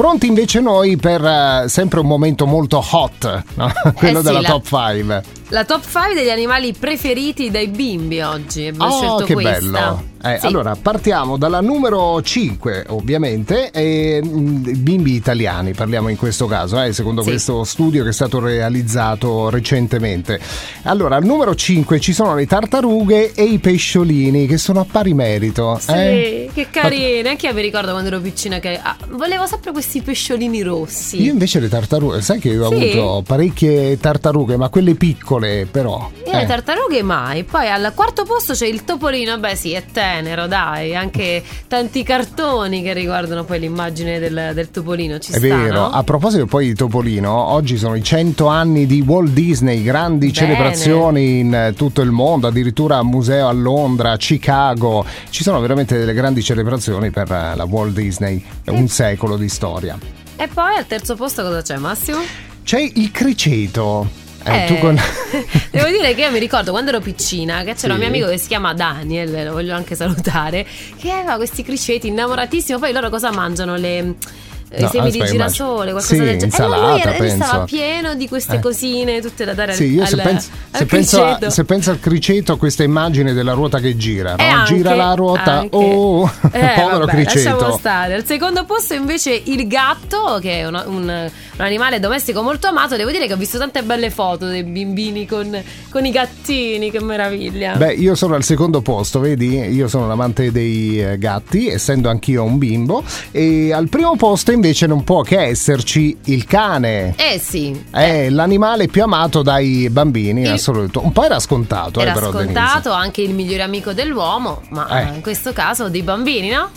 Pronti invece noi per eh, sempre un momento molto hot, no? quello sì, della la- top 5. La top 5 degli animali preferiti dai bimbi oggi. Abbiamo Oh, scelto che questa. bello! Eh, Sì. Allora, partiamo dalla numero 5, ovviamente, e, mh, bimbi italiani, parliamo in questo caso, eh, secondo Sì. questo studio che è stato realizzato recentemente. Allora, al numero 5 ci sono le tartarughe e i pesciolini, che sono a pari merito. Sì, eh. che carine. Anche io mi ricordo quando ero piccina che ah, volevo sempre questi pesciolini rossi. Io invece le tartarughe, sai che io ho Sì? avuto parecchie tartarughe, ma quelle piccole però. Io le eh. tartarughe mai. Poi al quarto posto c'è il topolino. Beh, sì, è tenero, dai. Anche tanti cartoni che riguardano poi l'immagine del, del topolino. Ci È sta, vero, no? a proposito poi di Topolino, oggi sono i 100 anni di Walt Disney, grandi Bene. celebrazioni in eh, tutto il mondo, addirittura museo a Londra, a Chicago, ci sono veramente delle grandi celebrazioni per eh, la Walt Disney, un secolo di storia. E poi al terzo posto cosa c'è, Massimo? C'è il criceto. Eh, Eh, con... Devo dire che io mi ricordo quando ero piccina che c'era Sì. un mio amico che si chiama Daniel, lo voglio anche salutare, che aveva questi criceti innamoratissimo. Poi loro cosa mangiano? Le. Eh, No, I semi di girasole, qualcosa Sì, del genere. insalata, e lui penso. stava pieno di queste Eh. cosine, tutte da dare Sì, al, io se, al- penso, al se, penso a- se penso al criceto, questa immagine della ruota che gira, no? E anche- gira la ruota, anche- oh, Eh, povero vabbè, criceto. stare. Al secondo posto invece il gatto, che è un, un- un animale domestico molto amato. Devo dire che ho visto tante belle foto dei bimbini con, con i gattini, che meraviglia. Beh, io sono al secondo posto, vedi? Io sono un amante dei eh, gatti, essendo anch'io un bimbo. E al primo posto invece non può che esserci il cane. eh sì, È l'animale più amato dai bambini in Il- assoluto. Un po' era scontato, era eh, però, Denise. scontato anche il migliore amico dell'uomo, ma Eh. in questo caso dei bambini, no?